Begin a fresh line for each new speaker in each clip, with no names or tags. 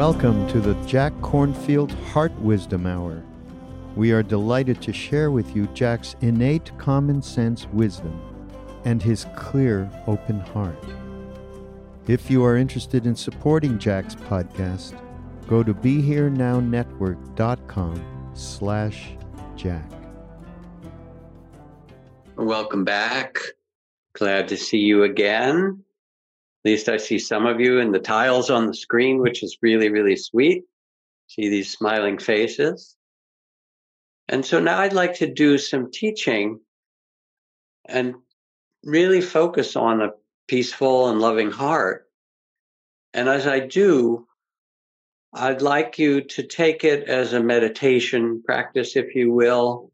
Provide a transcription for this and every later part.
Welcome to the Jack Kornfield Heart Wisdom Hour. We are delighted to share with you Jack's innate common sense wisdom and his clear, open heart. If you are interested in supporting Jack's podcast, go to BeHereNowNetwork.com slash Jack.
Welcome back. Glad to see you again. Least I see some of you in the tiles on the screen, which is really, really sweet. See these smiling faces. And so now I'd like to do some teaching and really focus on a peaceful and loving heart. And as I do, I'd like you to take it as a meditation practice, if you will,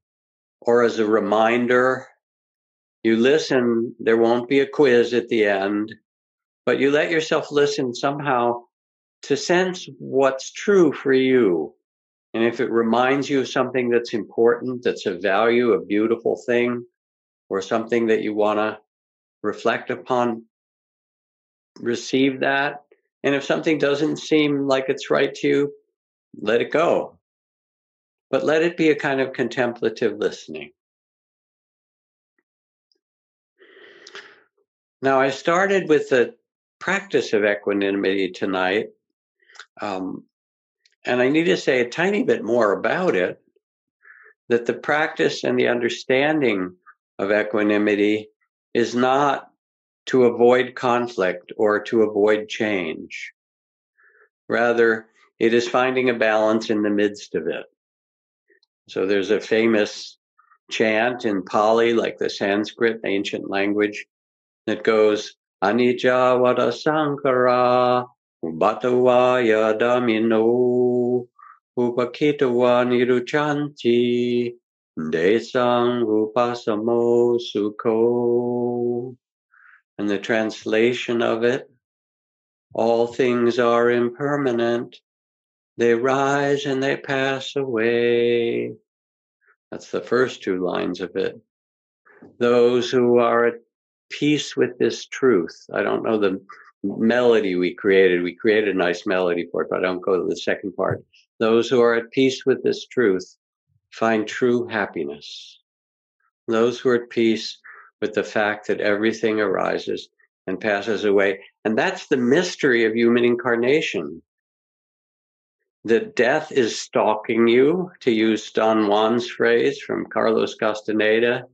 or as a reminder. You listen, there won't be a quiz at the end but you let yourself listen somehow to sense what's true for you. And if it reminds you of something that's important, that's a value, a beautiful thing, or something that you want to reflect upon, receive that. And if something doesn't seem like it's right to you, let it go. But let it be a kind of contemplative listening. Now, I started with the practice of equanimity tonight. Um, and I need to say a tiny bit more about it that the practice and the understanding of equanimity is not to avoid conflict or to avoid change. Rather, it is finding a balance in the midst of it. So there's a famous chant in Pali, like the Sanskrit ancient language, that goes, Anicca vada sankara, bhatava yadamino, upakitava niruchanti, desang upasamo sukho. And the translation of it, all things are impermanent. They rise and they pass away. That's the first two lines of it. Those who are peace with this truth. I don't know the melody we created. We created a nice melody for it, but I don't go to the second part. Those who are at peace with this truth find true happiness. Those who are at peace with the fact that everything arises and passes away. And that's the mystery of human incarnation. That death is stalking you, to use Don Juan's phrase from Carlos Castaneda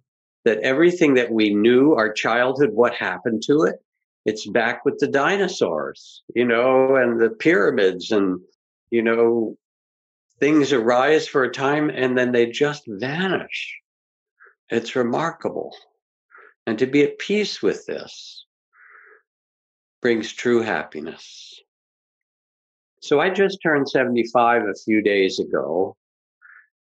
that everything that we knew, our childhood, what happened to it, it's back with the dinosaurs, you know, and the pyramids and, you know, things arise for a time and then they just vanish. It's remarkable. And to be at peace with this brings true happiness. So I just turned 75 a few days ago.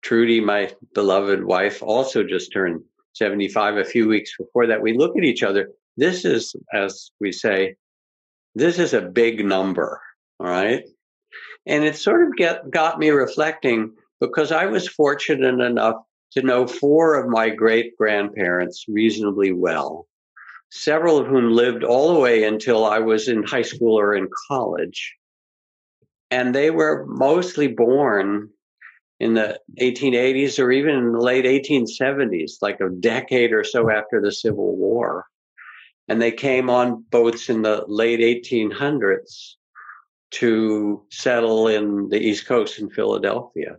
Trudy, my beloved wife, also just turned 75 a few weeks before that we look at each other. This is as we say this is a big number all right? And it sort of get, got me reflecting because i was fortunate enough to know four of my great grandparents reasonably well several of whom lived all the way until i was in high school or in college. And they were mostly born in the 1880s or even in the late 1870s, like a decade or so after the Civil War. And they came on boats in the late 1800s to settle in the East Coast in Philadelphia.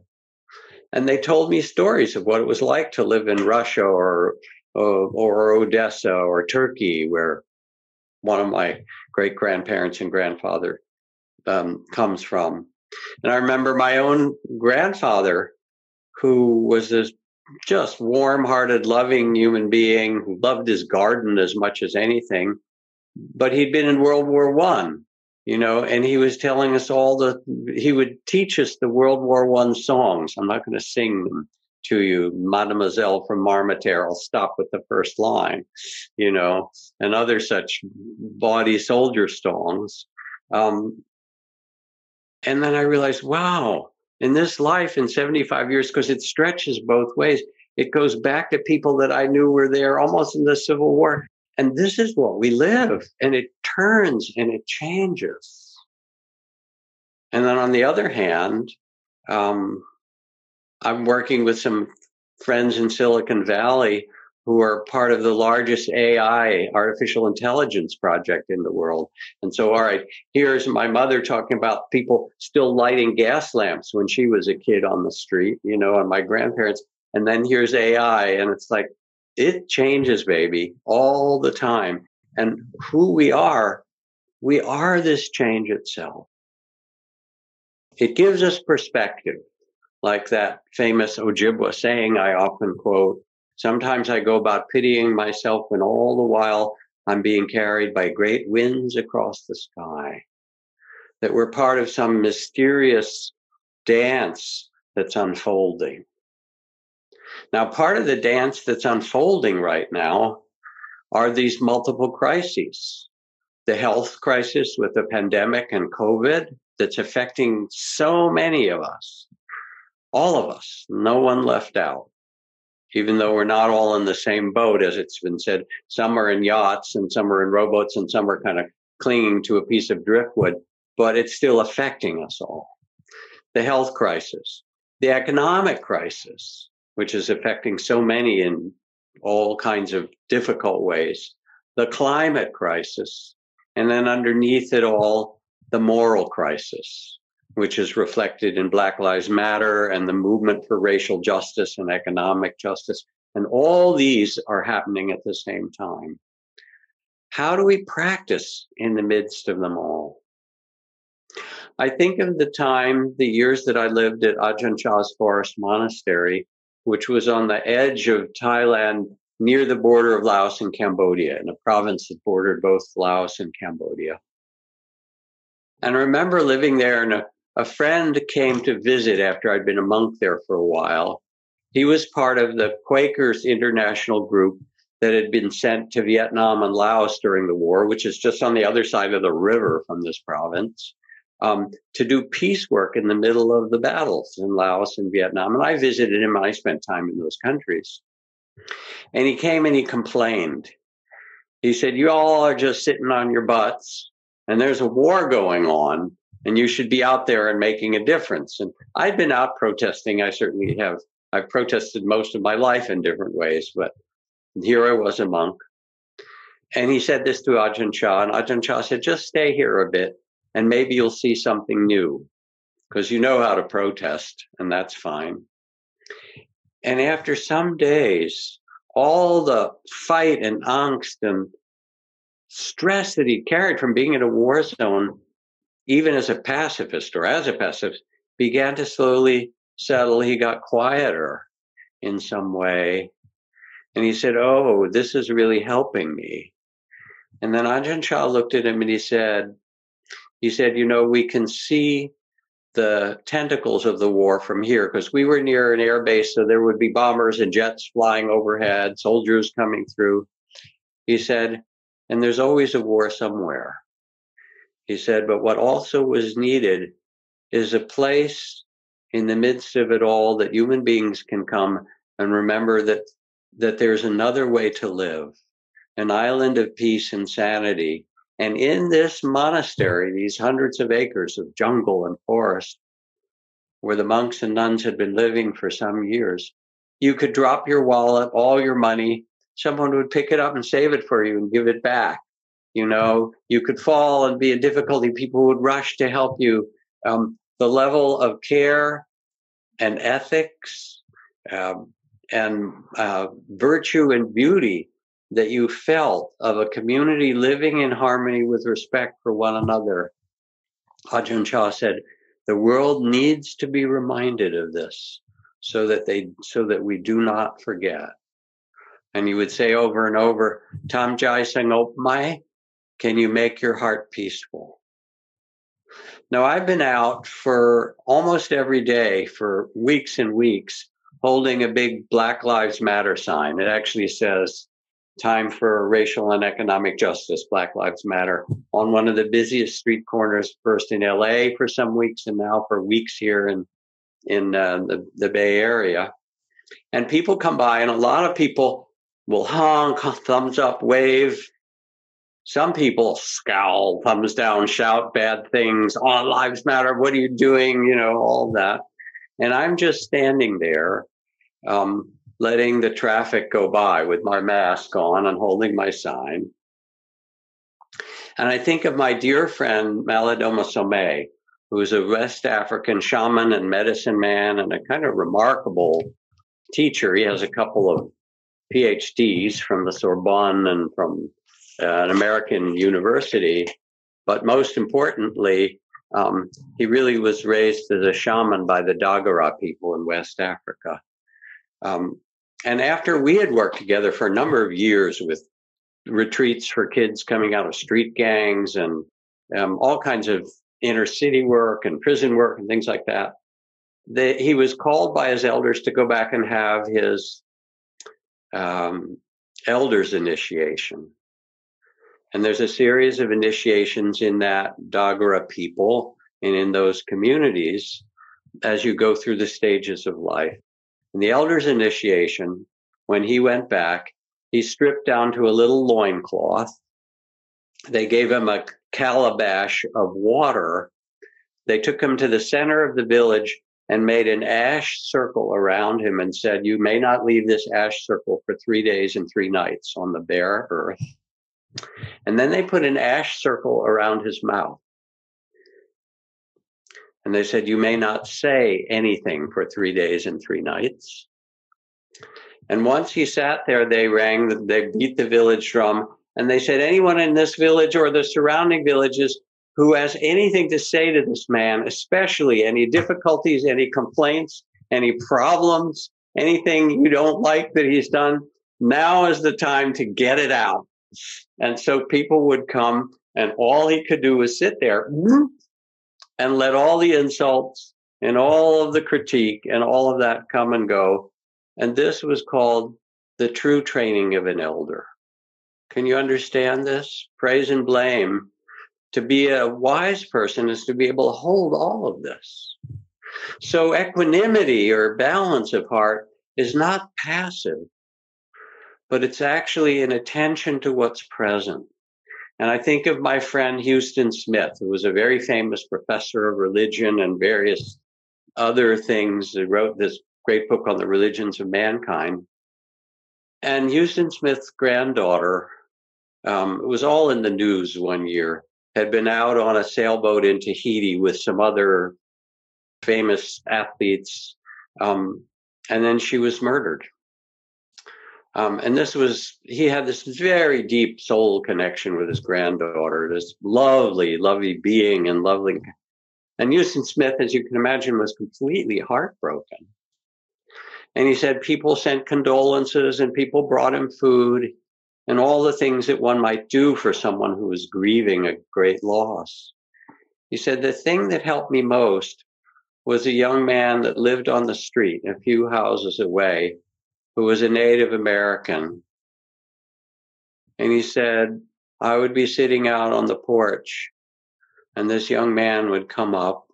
And they told me stories of what it was like to live in Russia or, or, or Odessa or Turkey, where one of my great grandparents and grandfather um, comes from. And I remember my own grandfather, who was this just warm-hearted, loving human being who loved his garden as much as anything. But he'd been in World War One, you know, and he was telling us all the. He would teach us the World War One songs. I'm not going to sing them to you, Mademoiselle from Armentières. I'll stop with the first line, you know, and other such body soldier songs. Um, and then I realized, wow, in this life in 75 years, because it stretches both ways, it goes back to people that I knew were there almost in the Civil War. And this is what we live, and it turns and it changes. And then on the other hand, um, I'm working with some friends in Silicon Valley who are part of the largest AI, artificial intelligence project in the world. And so, all right, here's my mother talking about people still lighting gas lamps when she was a kid on the street, you know, and my grandparents. And then here's AI, and it's like, it changes, baby, all the time. And who we are, we are this change itself. It gives us perspective, like that famous Ojibwa saying I often quote Sometimes I go about pitying myself when all the while I'm being carried by great winds across the sky. That we're part of some mysterious dance that's unfolding. Now, part of the dance that's unfolding right now are these multiple crises. The health crisis with the pandemic and COVID that's affecting so many of us, all of us, no one left out even though we're not all in the same boat, as it's been said. Some are in yachts and some are in rowboats and some are kind of clinging to a piece of driftwood, but it's still affecting us all. The health crisis, the economic crisis, which is affecting so many in all kinds of difficult ways, the climate crisis, and then underneath it all, the moral crisis which is reflected in Black Lives Matter and the movement for racial justice and economic justice. And all these are happening at the same time. How do we practice in the midst of them all? I think of the time, the years that I lived at Ajahn Chah's Forest Monastery, which was on the edge of Thailand near the border of Laos and Cambodia, in a province that bordered both Laos and Cambodia. And I remember living there in a a friend came to visit after I'd been a monk there for a while. He was part of the Quakers International Group that had been sent to Vietnam and Laos during the war, which is just on the other side of the river from this province, um, to do peace work in the middle of the battles in Laos and Vietnam. And I visited him and I spent time in those countries. And he came and he complained. He said, You all are just sitting on your butts, and there's a war going on and you should be out there and making a difference. And I've been out protesting. I certainly have. I've protested most of my life in different ways, but here I was a monk. And he said this to Ajahn Chah, and Ajahn Chah said, just stay here a bit and maybe you'll see something new because you know how to protest, and that's fine. And after some days, all the fight and angst and stress that he carried from being in a war zone even as a pacifist or as a pacifist, began to slowly settle. He got quieter in some way. And he said, Oh, this is really helping me. And then Ajahn Chah looked at him and he said, he said, you know, we can see the tentacles of the war from here because we were near an air base, so there would be bombers and jets flying overhead, soldiers coming through. He said, and there's always a war somewhere. He said, but what also was needed is a place in the midst of it all that human beings can come and remember that that there's another way to live, an island of peace and sanity. And in this monastery, these hundreds of acres of jungle and forest, where the monks and nuns had been living for some years, you could drop your wallet, all your money, someone would pick it up and save it for you and give it back. You know, you could fall and be in difficulty. People would rush to help you. Um, the level of care and ethics um, and uh, virtue and beauty that you felt of a community living in harmony with respect for one another. Ajahn Chah said, the world needs to be reminded of this so that they so that we do not forget. And you would say over and over, Tam Jai Sangopmai, can you make your heart peaceful? Now I've been out for almost every day for weeks and weeks holding a big Black Lives Matter sign. It actually says time for racial and economic justice, Black Lives Matter, on one of the busiest street corners, first in LA for some weeks and now for weeks here in in uh, the, the Bay Area. And people come by, and a lot of people will honk, thumbs up, wave. Some people scowl, thumbs down, shout bad things. All lives matter. What are you doing? You know, all that. And I'm just standing there, um, letting the traffic go by with my mask on and holding my sign. And I think of my dear friend Malidoma Somé, who's a West African shaman and medicine man and a kind of remarkable teacher. He has a couple of PhDs from the Sorbonne and from an American university. But most importantly, um, he really was raised as a shaman by the Dagara people in West Africa. Um, and after we had worked together for a number of years with retreats for kids coming out of street gangs and um, all kinds of inner city work and prison work and things like that. They, he was called by his elders to go back and have his um, elders initiation. And there's a series of initiations in that Dagara people and in those communities as you go through the stages of life. In the elders initiation, when he went back, he stripped down to a little loincloth. They gave him a calabash of water. They took him to the center of the village and made an ash circle around him and said, You may not leave this ash circle for three days and three nights on the bare earth. And then they put an ash circle around his mouth. And they said, You may not say anything for three days and three nights. And once he sat there, they rang, they beat the village drum, and they said, anyone in this village or the surrounding villages who has anything to say to this man, especially any difficulties, any complaints, any problems, anything you don't like that he's done, now is the time to get it out. And so people would come, and all he could do was sit there and let all the insults and all of the critique and all of that come and go. And this was called the true training of an elder. Can you understand this? Praise and blame. To be a wise person is to be able to hold all of this. So equanimity or balance of heart is not passive, but it's actually an attention to what's present. And I think of my friend Huston Smith, who was a very famous professor of religion and various other things. He wrote this great book on the religions of mankind. And Huston Smith's granddaughter um, it was all in the news one year, had been out on a sailboat in Tahiti with some other famous athletes. Um, and then she was murdered. Um, and this was, he had this very deep soul connection with his granddaughter, this lovely, lovely being and lovely. And Huston Smith, as you can imagine, was completely heartbroken. And he said people sent condolences and people brought him food and all the things that one might do for someone who is grieving a great loss. He said, The thing that helped me most was a young man that lived on the street a few houses away who was a Native American. And he said, I would be sitting out on the porch, and this young man would come up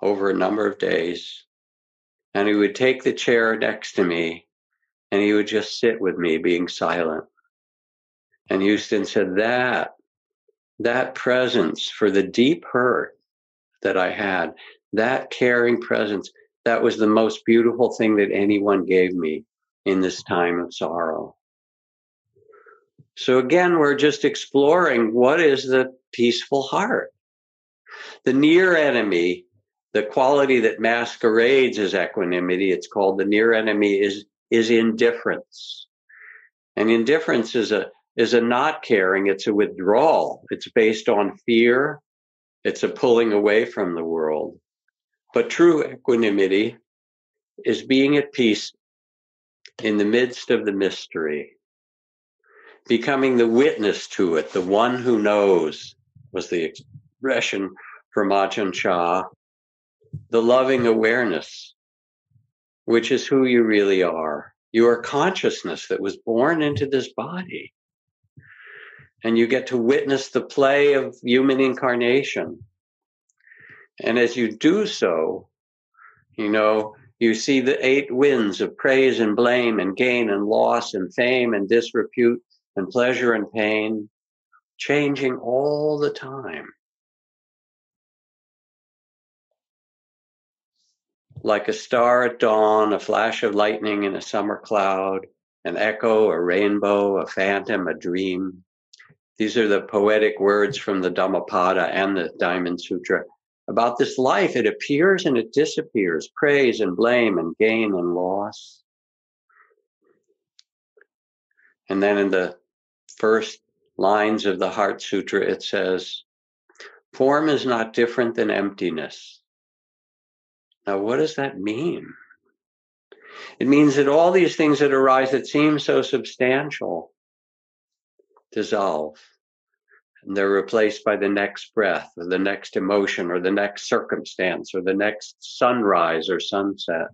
over a number of days, and he would take the chair next to me, and he would just sit with me, being silent. And Huston said that, that presence for the deep hurt that I had, that caring presence, that was the most beautiful thing that anyone gave me in this time of sorrow. So again, we're just exploring what is the peaceful heart. The near enemy, the quality that masquerades as equanimity, it's called the near enemy is, is indifference. And indifference is a, is a not caring. It's a withdrawal. It's based on fear. It's a pulling away from the world. But true equanimity is being at peace in the midst of the mystery becoming the witness to it, the one who knows was the expression from Ajahn Chah, the loving awareness, which is who you really are. You are consciousness that was born into this body. And you get to witness the play of human incarnation. And as you do so, you know, you see the eight winds of praise and blame and gain and loss and fame and disrepute and pleasure and pain changing all the time. Like a star at dawn, a flash of lightning in a summer cloud, an echo, a rainbow, a phantom, a dream. These are the poetic words from the Dhammapada and the Diamond Sutra. About this life, it appears and it disappears, praise and blame and gain and loss. And then in the first lines of the Heart Sutra, it says, Form is not different than emptiness. Now, what does that mean? It means that all these things that arise that seem so substantial dissolve. And they're replaced by the next breath or the next emotion or the next circumstance or the next sunrise or sunset.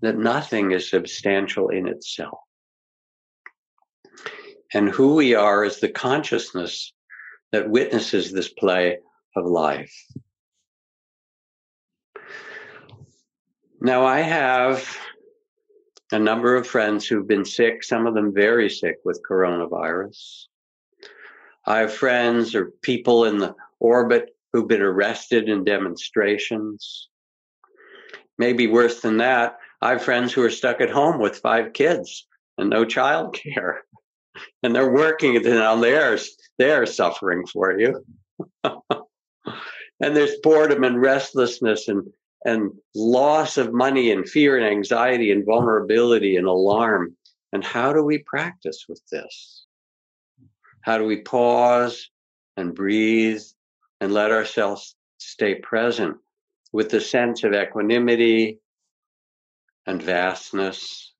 That nothing is substantial in itself and who we are is the consciousness that witnesses this play of life. Now, I have a number of friends who've been sick, some of them very sick with coronavirus. I have friends or people in the orbit who've been arrested in demonstrations. Maybe worse than that, I have friends who are stuck at home with five kids and no child care and they're working it on theirs they're suffering for you. And there's boredom and restlessness and and loss of money and fear and anxiety and vulnerability and alarm. And how do we practice with this how do we pause and breathe and let ourselves stay present with the sense of equanimity and vastness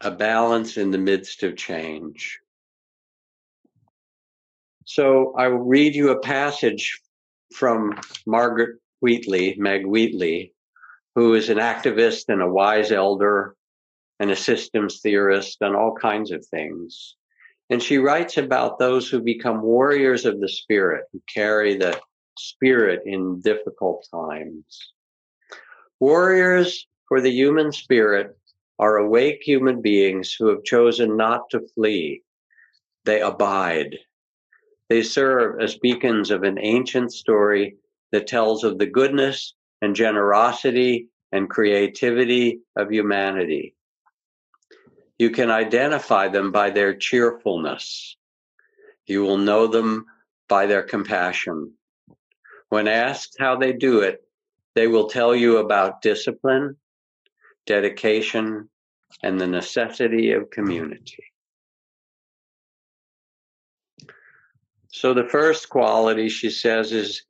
a balance in the midst of change. So I will read you a passage from Margaret Wheatley, Meg Wheatley, who is an activist and a wise elder and a systems theorist and all kinds of things. And she writes about those who become warriors of the spirit, who carry the spirit in difficult times. Warriors for the human spirit are awake human beings who have chosen not to flee. They abide. They serve as beacons of an ancient story that tells of the goodness and generosity and creativity of humanity. You can identify them by their cheerfulness. You will know them by their compassion. When asked how they do it, they will tell you about discipline, dedication, and the necessity of community. So the first quality she says is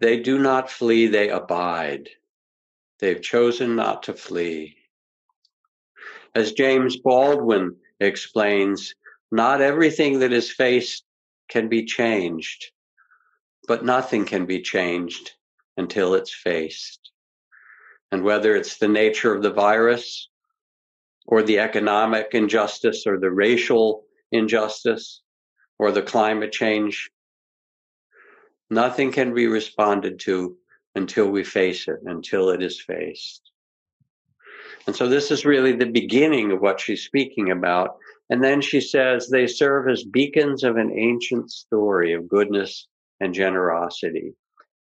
they do not flee, they abide. They've chosen not to flee. As James Baldwin explains, not everything that is faced can be changed, but nothing can be changed until it's faced. And whether it's the nature of the virus or the economic injustice or the racial injustice or the climate change, nothing can be responded to until we face it, until it is faced. And so this is really the beginning of what she's speaking about. And then she says they serve as beacons of an ancient story of goodness and generosity.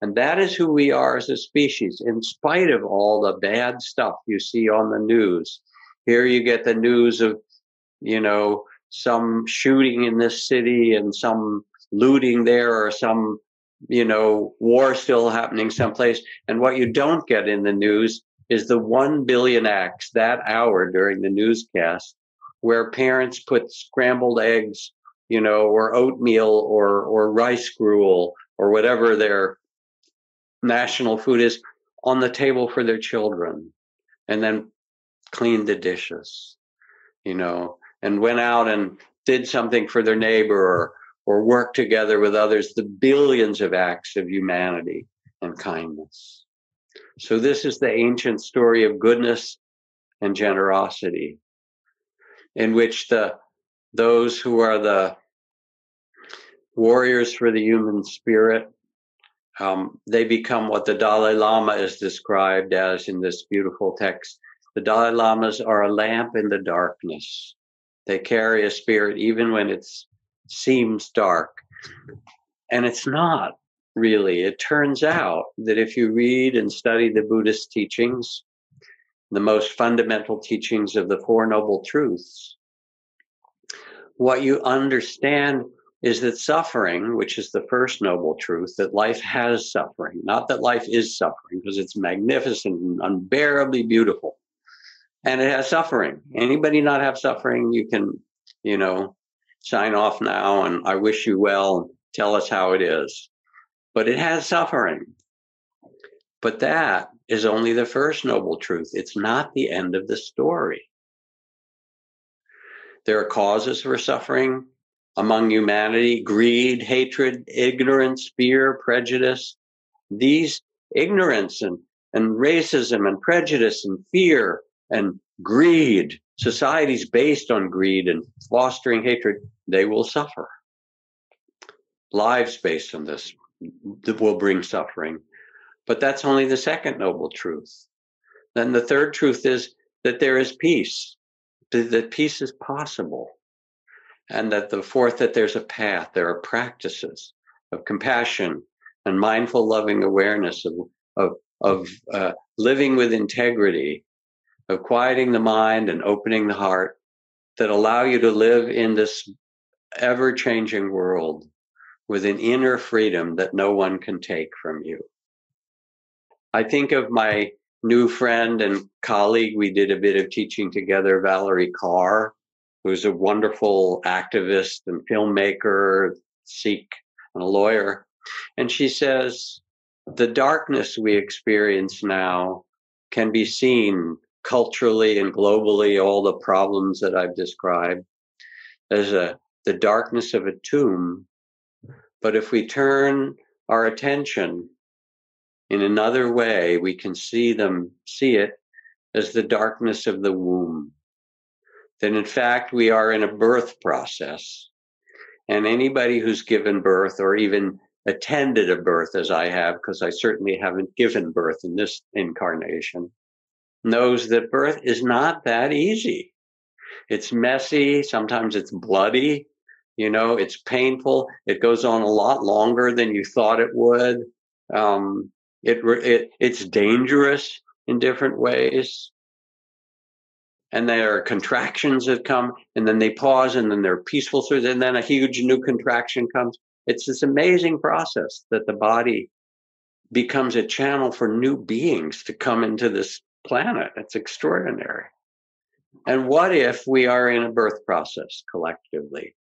And that is who we are as a species, in spite of all the bad stuff you see on the news. Here you get the news of, you know, some shooting in this city and some looting there or some you know war still happening someplace and what you don't get in the news is the 1 billion acts that hour during the newscast where parents put scrambled eggs you know or oatmeal or or rice gruel or whatever their national food is on the table for their children and then cleaned the dishes you know and went out and did something for their neighbor or, or worked together with others, the billions of acts of humanity and kindness. So this is the ancient story of goodness and generosity in which the those who are the warriors for the human spirit um, they become what the Dalai Lama is described as in this beautiful text. The Dalai Lamas are a lamp in the darkness. They carry a spirit even when it seems dark. And it's not really. It turns out that if you read and study the Buddhist teachings, the most fundamental teachings of the Four Noble Truths, what you understand is that suffering, which is the first noble truth, that life has suffering, not that life is suffering, because it's magnificent and unbearably beautiful and it has suffering. Anybody not have suffering, you can, you know, sign off now and I wish you well. Tell us how it is. But it has suffering. But that is only the first noble truth. It's not the end of the story. There are causes for suffering among humanity greed, hatred, ignorance, fear, prejudice. These ignorance and, and racism and prejudice and fear and greed, societies based on greed and fostering hatred, they will suffer. Lives based on this will bring suffering. But that's only the second noble truth. Then the third truth is that there is peace, that peace is possible. And that the fourth, that there's a path, there are practices of compassion and mindful, loving awareness of, of, of uh, living with integrity of quieting the mind and opening the heart that allow you to live in this ever changing world with an inner freedom that no one can take from you. I think of my new friend and colleague. We did a bit of teaching together, Valarie Kaur, who's a wonderful activist and filmmaker, Sikh, and a lawyer. And she says, the darkness we experience now can be seen culturally and globally all the problems that I've described. as a the darkness of a tomb. But if we turn our attention in another way, we can see them, see it as the darkness of the womb. That in fact we are in a birth process. And anybody who's given birth or even attended a birth as I have, because I certainly haven't given birth in this incarnation, knows that birth is not that easy. It's messy. Sometimes it's bloody. You know, it's painful. It goes on a lot longer than you thought it would. Um, it, it it's dangerous in different ways. And there are contractions that come, and then they pause, and then they're peaceful, and then a huge new contraction comes. It's this amazing process that the body becomes a channel for new beings to come into this planet. It's extraordinary. And what if we are in a birth process collectively?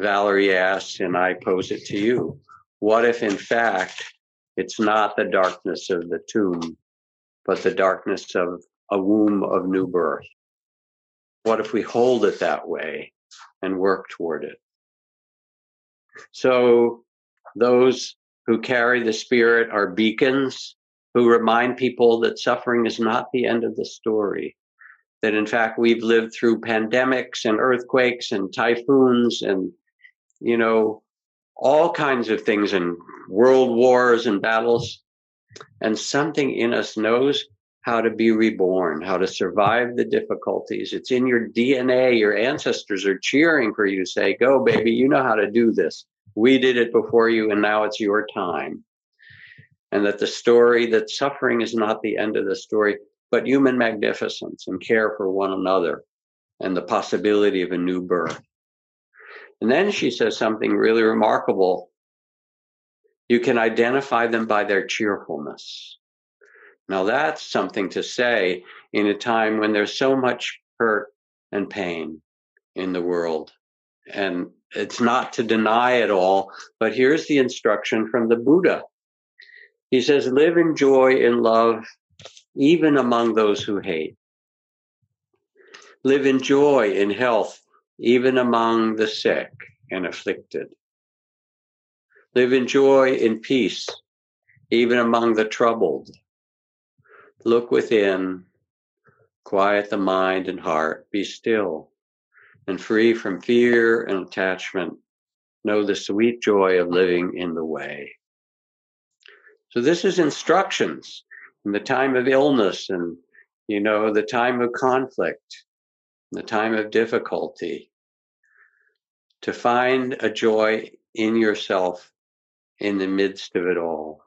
Valarie asks, and I pose it to you. What if, in fact, it's not the darkness of the tomb, but the darkness of a womb of new birth? What if we hold it that way and work toward it? So, those who carry the Spirit are beacons who remind people that suffering is not the end of the story. That in fact, we've lived through pandemics and earthquakes and typhoons and, you know, all kinds of things and world wars and battles. And something in us knows how to be reborn, how to survive the difficulties. It's in your DNA. Your ancestors are cheering for you say, go, baby, you know how to do this. We did it before you, and now it's your time and that the story that suffering is not the end of the story, but human magnificence and care for one another and the possibility of a new birth. And then she says something really remarkable. You can identify them by their cheerfulness. Now, that's something to say in a time when there's so much hurt and pain in the world. And it's not to deny it all, but here's the instruction from the Buddha. He says, live in joy in love, even among those who hate. Live in joy and health, even among the sick and afflicted. Live in joy and peace, even among the troubled. Look within, quiet the mind and heart, be still, and free from fear and attachment. Know the sweet joy of living in the way. So this is instructions in the time of illness and, you know, the time of conflict, the time of difficulty, to find a joy in yourself in the midst of it all.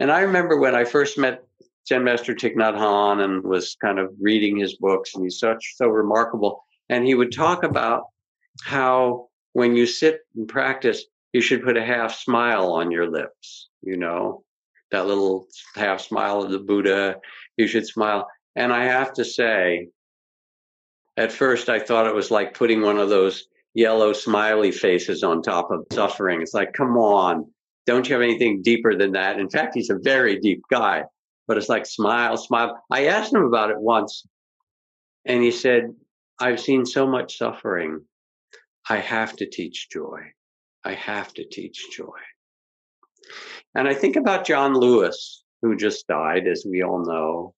And I remember when I first met Zen Master Thich Nhat Hanh was kind of reading his books, and he's such so remarkable. And he would talk about how when you sit and practice, you should put a half smile on your lips, you know, that little half smile of the Buddha. You should smile. And I have to say, at first I thought it was like putting one of those yellow smiley faces on top of suffering. It's like, come on, don't you have anything deeper than that? In fact, he's a very deep guy, but it's like smile, smile. I asked him about it once, and he said, I've seen so much suffering. I have to teach joy. I have to teach joy. And I think about John Lewis, who just died, as we all know,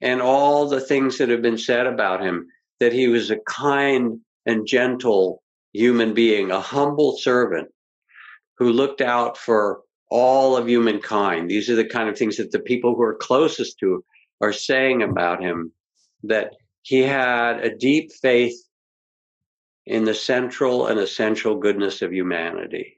and all the things that have been said about him that he was a kind and gentle human being, a humble servant who looked out for all of humankind. These are the kind of things that the people who are closest to are saying about him that he had a deep faith in the central and essential goodness of humanity,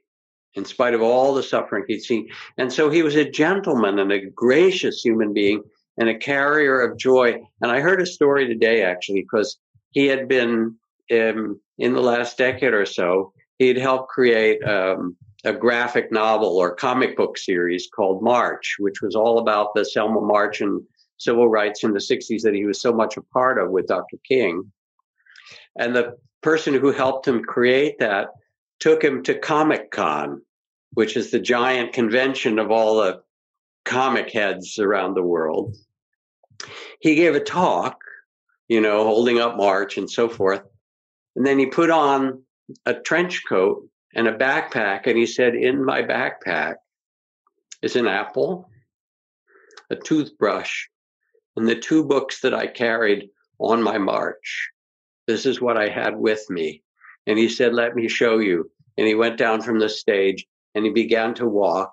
in spite of all the suffering he'd seen. And so he was a gentleman and a gracious human being and a carrier of joy. And I heard a story today, actually, because he had been um, in the last decade or so, he'd helped create um, a graphic novel or comic book series called March, which was all about the Selma March and civil rights in the 60s that he was so much a part of with Dr. King. And the person who helped him create that took him to Comic Con, which is the giant convention of all the comic heads around the world. He gave a talk, you know, holding up March and so forth. And then he put on a trench coat and a backpack. And he said, In my backpack is an apple, a toothbrush, and the two books that I carried on my march. This is what I had with me. And he said, Let me show you. And he went down from the stage and he began to walk.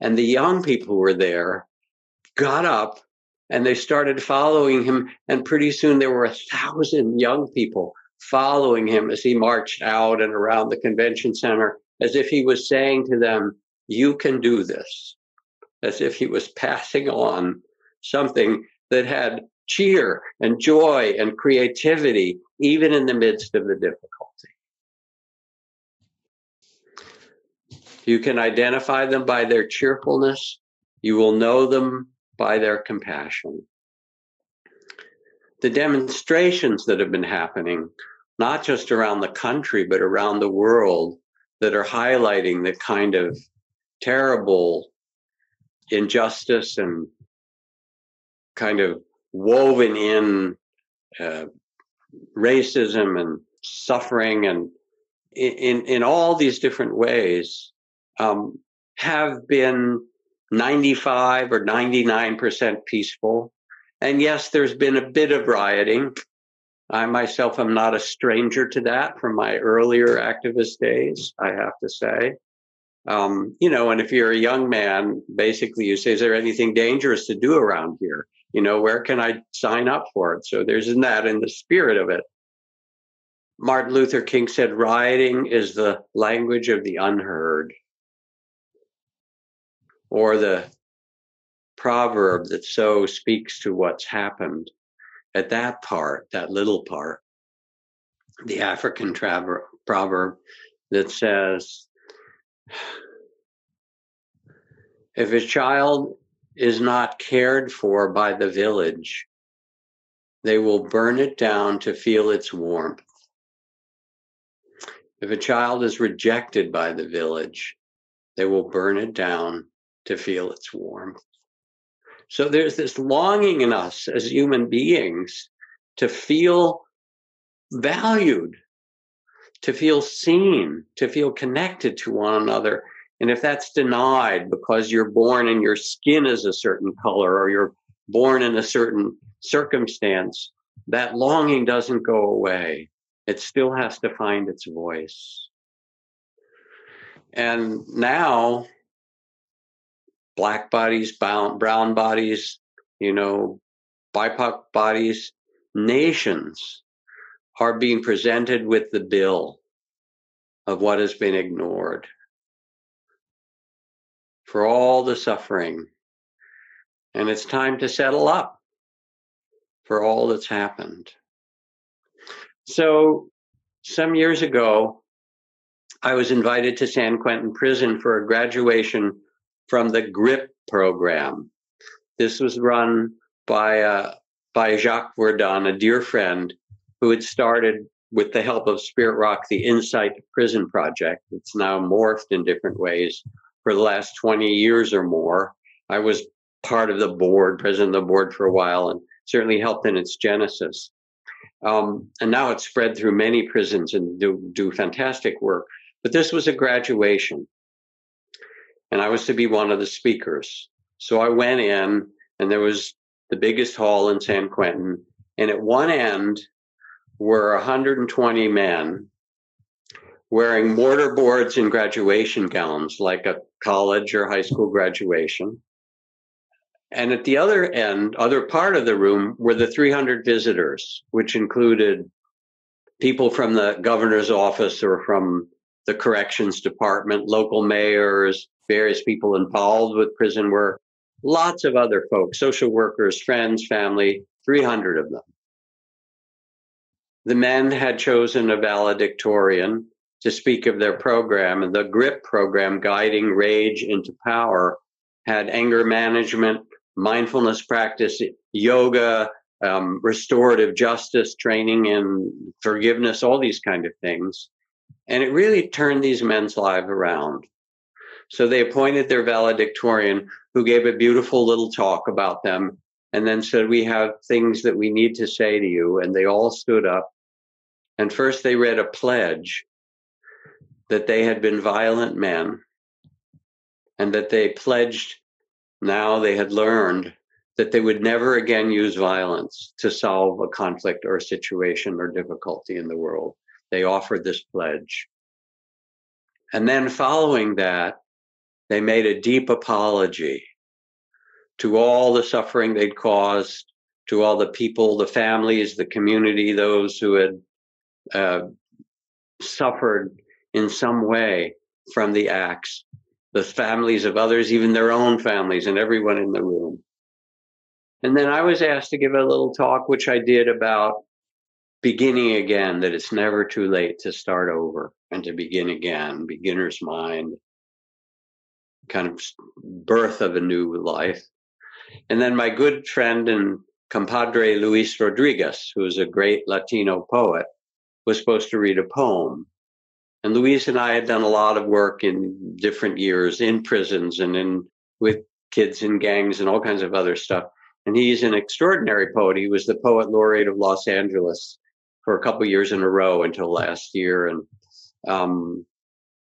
And the young people who were there got up and they started following him. And pretty soon there were a thousand young people following him as he marched out and around the convention center, as if he was saying to them, You can do this, as if he was passing on something that had cheer and joy and creativity, even in the midst of the difficulty. You can identify them by their cheerfulness. You will know them by their compassion the demonstrations that have been happening, not just around the country, but around the world, that are highlighting the kind of terrible injustice and kind of woven in uh, racism and suffering and in, in all these different ways um, have been 95 or 99% peaceful and yes, there's been a bit of rioting. I myself am not a stranger to that from my earlier activist days, I have to say. Um, you know, and if you're a young man, basically you say, is there anything dangerous to do around here? You know, where can I sign up for it? So there's in that in the spirit of it. Martin Luther King said, rioting is the language of the unheard or the proverb that so speaks to what's happened at that part, that little part. The African proverb that says if a child is not cared for by the village, they will burn it down to feel its warmth. If a child is rejected by the village, they will burn it down to feel its warmth. So there's this longing in us as human beings to feel valued, to feel seen, to feel connected to one another. And if that's denied because you're born and your skin is a certain color or you're born in a certain circumstance, that longing doesn't go away. It still has to find its voice. And now, black bodies, brown bodies, you know, BIPOC bodies, nations are being presented with the bill of what has been ignored for all the suffering. And it's time to settle up for all that's happened. So, some years ago, I was invited to San Quentin Prison for a graduation from the GRIP program. This was run by uh, by Jacques Verdin, a dear friend who had started with the help of Spirit Rock the Insight Prison Project. It's now morphed in different ways for the last 20 years or more. I was part of the board, president of the board for a while, and certainly helped in its genesis. Um, and now it's spread through many prisons and do, do fantastic work. But this was a graduation, and I was to be one of the speakers. So I went in, and there was the biggest hall in San Quentin, and at one end were 120 men wearing mortar boards and graduation gowns, like a college or high school graduation. And at the other end, other part of the room were the 300 visitors, which included people from the governor's office or from the corrections department, local mayors, various people involved with prison work, lots of other folks, social workers, friends, family, 300 of them. The men had chosen a valedictorian to speak of their program, the GRIP program, Guiding Rage into Power, had anger management, mindfulness practice, yoga, um, restorative justice training, and forgiveness, all these kind of things. And it really turned these men's lives around. So they appointed their valedictorian who gave a beautiful little talk about them and then said, We have things that we need to say to you. And they all stood up. And first they read a pledge that they had been violent men and that they pledged now they had learned that they would never again use violence to solve a conflict or situation or difficulty in the world. They offered this pledge. And then following that, they made a deep apology to all the suffering they'd caused, to all the people, the families, the community, those who had uh, suffered in some way from the acts, the families of others, even their own families, and everyone in the room. And then I was asked to give a little talk, which I did about beginning again, that it's never too late to start over and to begin again, beginner's mind, kind of birth of a new life. And then my good friend and compadre Luis Rodriguez, who is a great Latino poet, was supposed to read a poem. And Luis and I had done a lot of work in different years in prisons and in with kids in gangs and all kinds of other stuff. And he's an extraordinary poet. He was the poet laureate of Los Angeles for a couple years in a row until last year, and um,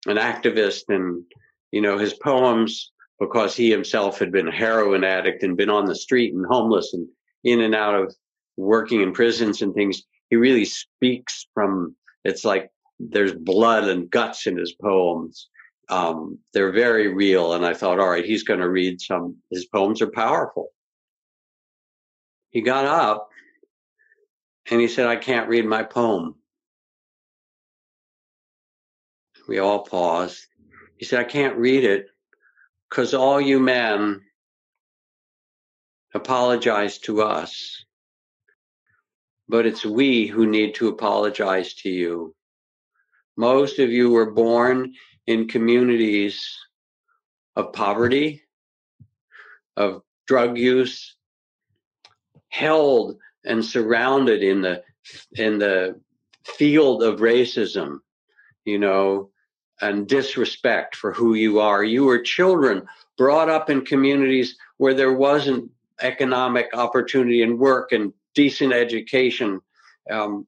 an activist. And you know his poems, because he himself had been a heroin addict and been on the street and homeless and in and out of working in prisons and things. He really speaks from. It's like there's blood and guts in his poems. Um, they're very real. And I thought, all right, he's going to read some. His poems are powerful. He got up and he said, I can't read my poem. We all paused. He said, I can't read it because all you men apologize to us, but it's we who need to apologize to you. Most of you were born in communities of poverty, of drug use, held and surrounded in the in the field of racism, you know, and disrespect for who you are. You were children brought up in communities where there wasn't economic opportunity and work and decent education. Um,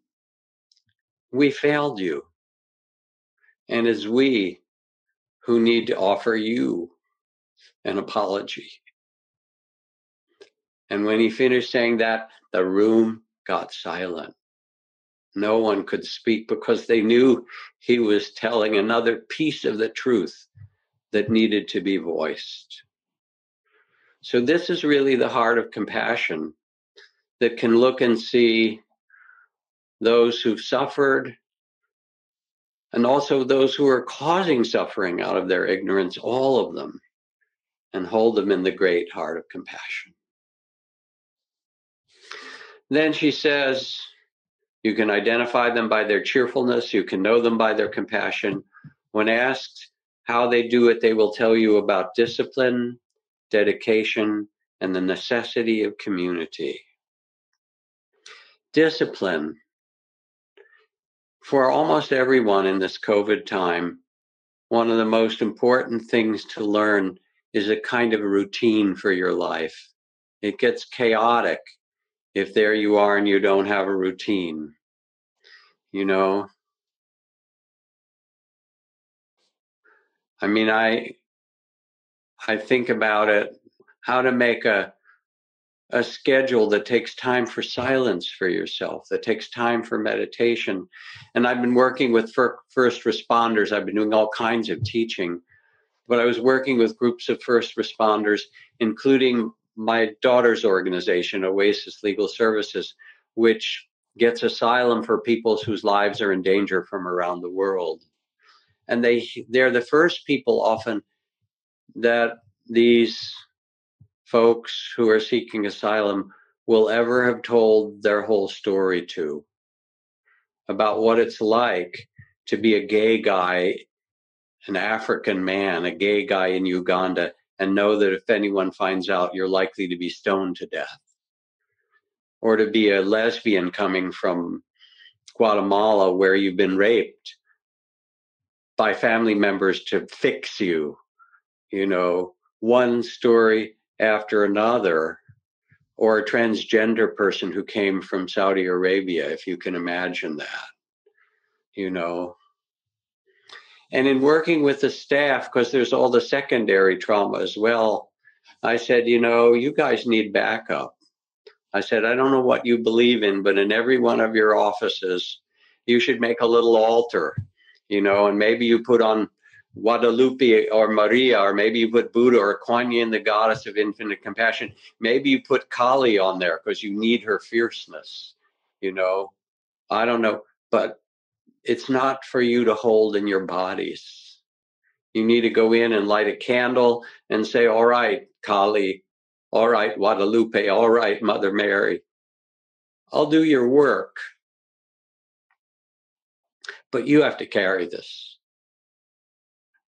we failed you. And it's we who need to offer you an apology. And when he finished saying that, the room got silent. No one could speak because they knew he was telling another piece of the truth that needed to be voiced. So, this is really the heart of compassion that can look and see those who've suffered and also those who are causing suffering out of their ignorance, all of them, and hold them in the great heart of compassion. Then she says, You can identify them by their cheerfulness, you can know them by their compassion. When asked how they do it, they will tell you about discipline, dedication, and the necessity of community. Discipline. For almost everyone in this COVID time, one of the most important things to learn is a kind of routine for your life. It gets chaotic if there you are and you don't have a routine. You know, I mean, I I think about it how to make a a schedule that takes time for silence for yourself, that takes time for meditation. And I've been working with first responders. I've been doing all kinds of teaching, but I was working with groups of first responders, including my daughter's organization, Oasis Legal Services, which gets asylum for people whose lives are in danger from around the world. And they they're the first people often that these folks who are seeking asylum will ever have told their whole story to about what it's like to be a gay guy, an African man, a gay guy in Uganda and know that if anyone finds out, you're likely to be stoned to death. Or to be a lesbian coming from Guatemala where you've been raped by family members to fix you, you know, one story after another. Or a transgender person who came from Saudi Arabia, if you can imagine that, you know, and in working with the staff, because there's all the secondary trauma as well, I said, you know, you guys need backup. I said, I don't know what you believe in, but in every one of your offices, you should make a little altar, you know, and maybe you put on Guadalupe or Maria, or maybe you put Buddha or Kuan Yin, the goddess of infinite compassion. Maybe you put Kali on there because you need her fierceness, you know. I don't know, but it's not for you to hold in your bodies. You need to go in and light a candle and say, All right, Kali, all right, Guadalupe, all right, Mother Mary, I'll do your work. But you have to carry this.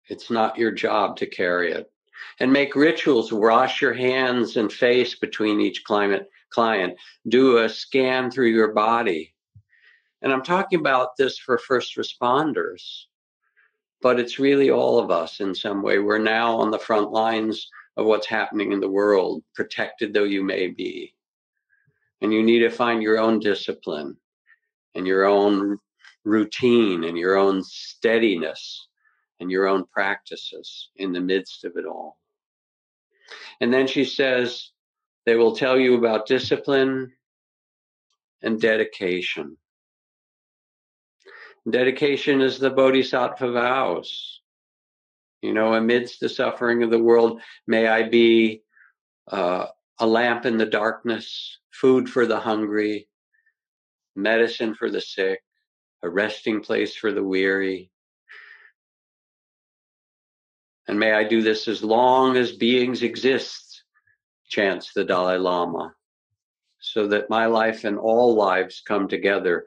It's not your job to carry it. And make rituals, wash your hands and face between each climate, client. Do a scan through your body and I'm talking about this for first responders, but it's really all of us in some way. We're now on the front lines of what's happening in the world, protected though you may be. And you need to find your own discipline and your own routine and your own steadiness and your own practices in the midst of it all. And then she says, they will tell you about discipline and dedication. Dedication is the bodhisattva vows. You know, amidst the suffering of the world, may I be uh, a lamp in the darkness, food for the hungry, medicine for the sick, a resting place for the weary. And may I do this as long as beings exist, chants the Dalai Lama, so that my life and all lives come together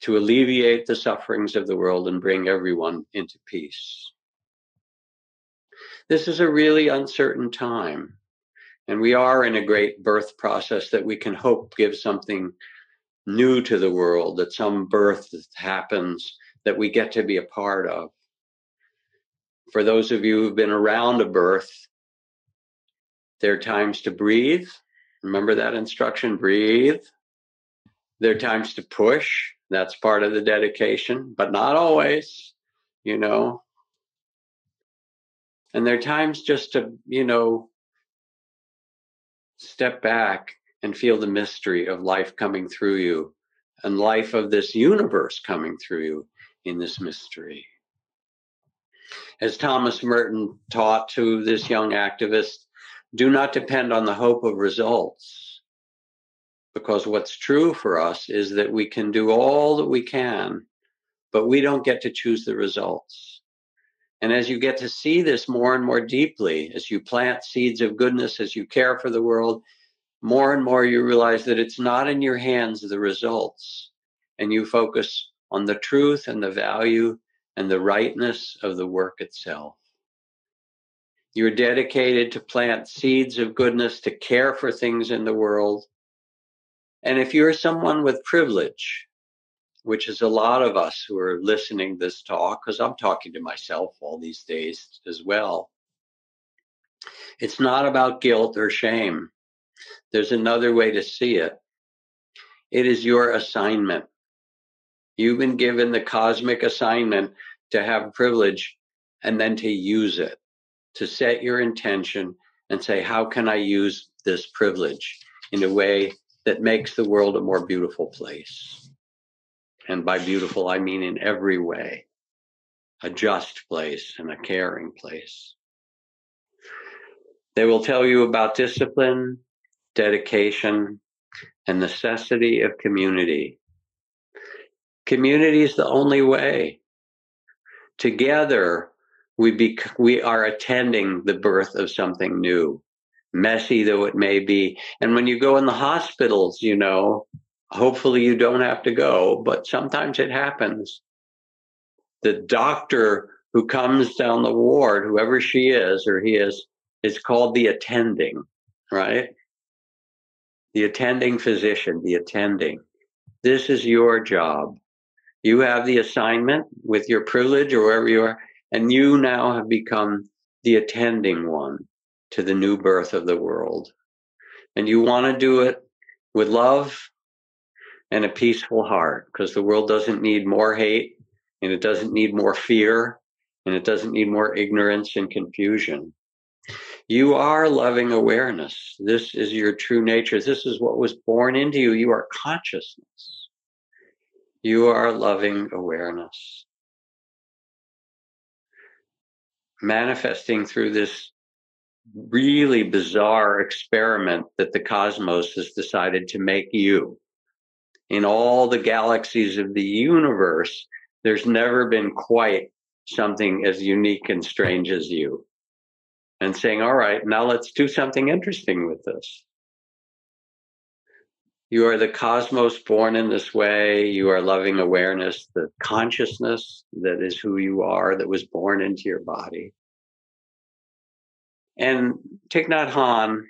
to alleviate the sufferings of the world and bring everyone into peace. This is a really uncertain time. And we are in a great birth process that we can hope gives something new to the world, that some birth happens that we get to be a part of. For those of you who've been around a birth, there are times to breathe. Remember that instruction breathe. There are times to push. That's part of the dedication, but not always, you know. And there are times just to, you know, step back and feel the mystery of life coming through you and life of this universe coming through you in this mystery. As Thomas Merton taught to this young activist, do not depend on the hope of results. Because what's true for us is that we can do all that we can, but we don't get to choose the results. And as you get to see this more and more deeply, as you plant seeds of goodness, as you care for the world, more and more you realize that it's not in your hands the results. And you focus on the truth and the value and the rightness of the work itself. You're dedicated to plant seeds of goodness, to care for things in the world. And if you're someone with privilege, which is a lot of us who are listening this talk, because I'm talking to myself all these days as well. It's not about guilt or shame. There's another way to see it. It is your assignment. You've been given the cosmic assignment to have privilege and then to use it, to set your intention and say, how can I use this privilege in a way that makes the world a more beautiful place? And by beautiful, I mean in every way a just place and a caring place. They will tell you about discipline, dedication, and necessity of community. Community is the only way. Together, we, be, we are attending the birth of something new, messy though it may be. And when you go in the hospitals, you know, hopefully you don't have to go, but sometimes it happens. The doctor who comes down the ward, whoever she is or he is, is called the attending, right? The attending physician, the attending. This is your job. You have the assignment with your privilege or wherever you are, and you now have become the attending one to the new birth of the world. And you want to do it with love and a peaceful heart because the world doesn't need more hate and it doesn't need more fear and it doesn't need more ignorance and confusion. You are loving awareness. This is your true nature. This is what was born into you. You are consciousness. You are loving awareness. Manifesting through this really bizarre experiment that the cosmos has decided to make you in all the galaxies of the universe, there's never been quite something as unique and strange as you. And saying, all right, now let's do something interesting with this. You are the cosmos born in this way. You are loving awareness, the consciousness that is who you are, that was born into your body. And Thich Nhat Hanh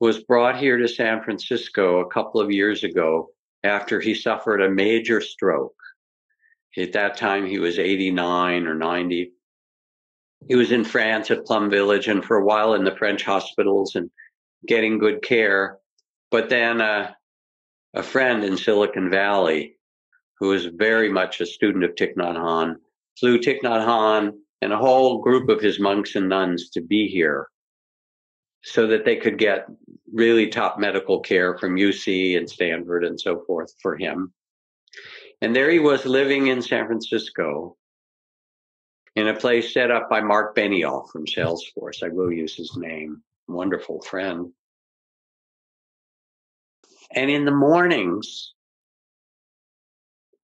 was brought here to San Francisco a couple of years ago after he suffered a major stroke. At that time, he was 89 or 90. He was in France at Plum Village and for a while in the French hospitals and getting good care. But then uh, a friend in Silicon Valley, who was very much a student of Thich Nhat Hanh, flew Thich Nhat Hanh and a whole group of his monks and nuns to be here so that they could get really top medical care from UC and Stanford and so forth for him. And there he was living in San Francisco in a place set up by Mark Benioff from Salesforce. I will use his name, wonderful friend. And in the mornings,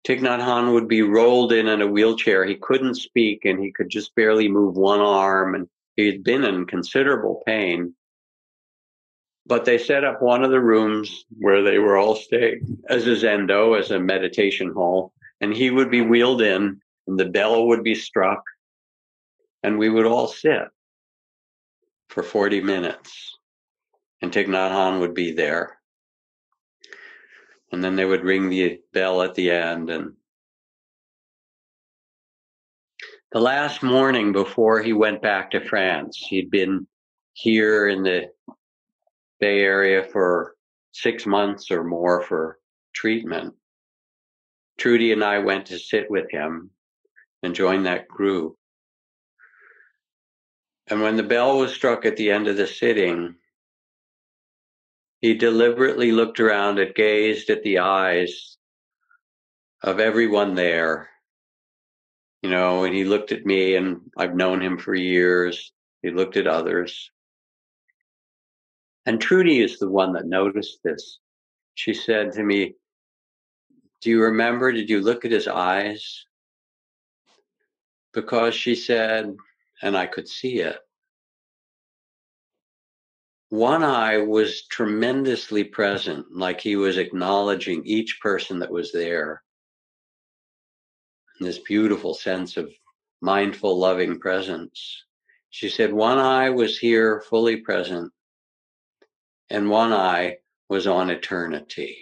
Thich Nhat Hanh would be rolled in in a wheelchair. He couldn't speak and he could just barely move one arm and he had been in considerable pain. But they set up one of the rooms where they were all staying as a zendo, as a meditation hall. and he would be wheeled in, and the bell would be struck, and we would all sit for 40 minutes. And Thich Nhat Hanh would be there. And then they would ring the bell at the end. And the last morning before he went back to France, he'd been here in the Bay Area for six months or more for treatment. Trudy and I went to sit with him and join that group. And when the bell was struck at the end of the sitting, he deliberately looked around and gazed at the eyes of everyone there. You know, and he looked at me, and I've known him for years. He looked at others. And Trudy is the one that noticed this. She said to me, Do you remember? Did you look at his eyes? Because she said, and I could see it. One eye was tremendously present, like he was acknowledging each person that was there. This beautiful sense of mindful, loving presence. She said, One eye was here fully present, and one eye was on eternity.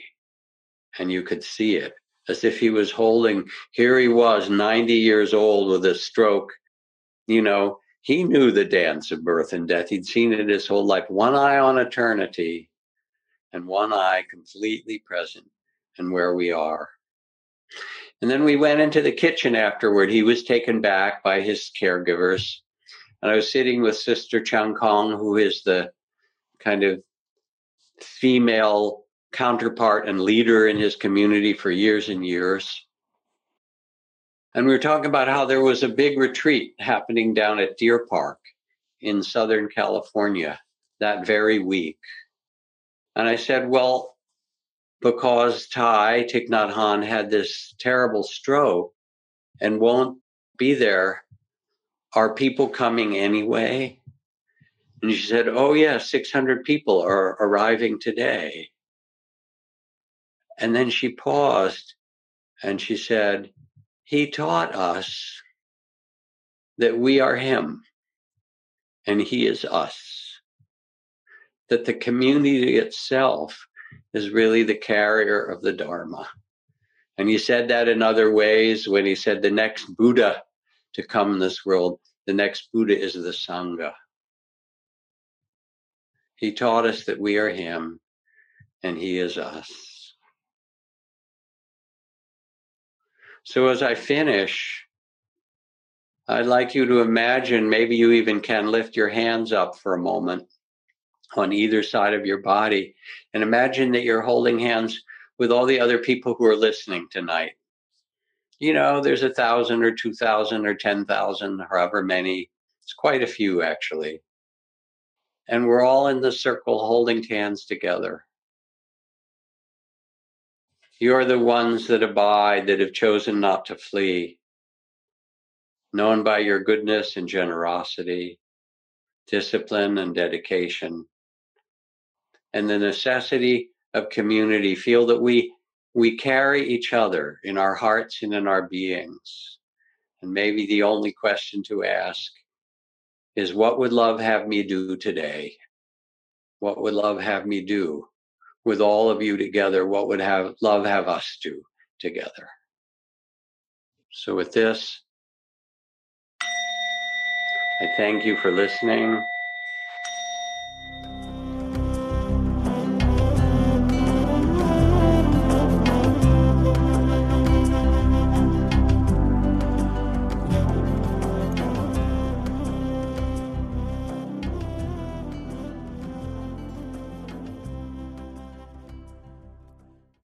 And you could see it as if he was holding, here he was, 90 years old with a stroke. You know, he knew the dance of birth and death. He'd seen it his whole life, one eye on eternity and one eye completely present and where we are. And then we went into the kitchen afterward. He was taken back by his caregivers. And I was sitting with Sister Chan Khong, who is the kind of female counterpart and leader in his community for years and years. And we were talking about how there was a big retreat happening down at Deer Park in Southern California that very week. And I said, well, because Thay Thich Nhat Hanh had this terrible stroke and won't be there, are people coming anyway? And she said, Oh, yeah, 600 people are arriving today. And then she paused and she said, He taught us that we are Him and He is us. That the community itself is really the carrier of the Dharma. And he said that in other ways when he said the next Buddha to come in this world, the next Buddha is the Sangha. He taught us that we are Him and He is us. So as I finish, I'd like you to imagine maybe you even can lift your hands up for a moment on either side of your body and imagine that you're holding hands with all the other people who are listening tonight. You know, there's a thousand or two thousand or ten thousand, however many. It's quite a few actually and we're all in the circle holding hands together. You're the ones that abide, that have chosen not to flee, known by your goodness and generosity, discipline and dedication, and the necessity of community. Feel that we we carry each other in our hearts and in our beings. And maybe the only question to ask is what would love have me do today? What would love have me do with all of you together? What would have love have us do together? So with this, I thank you for listening.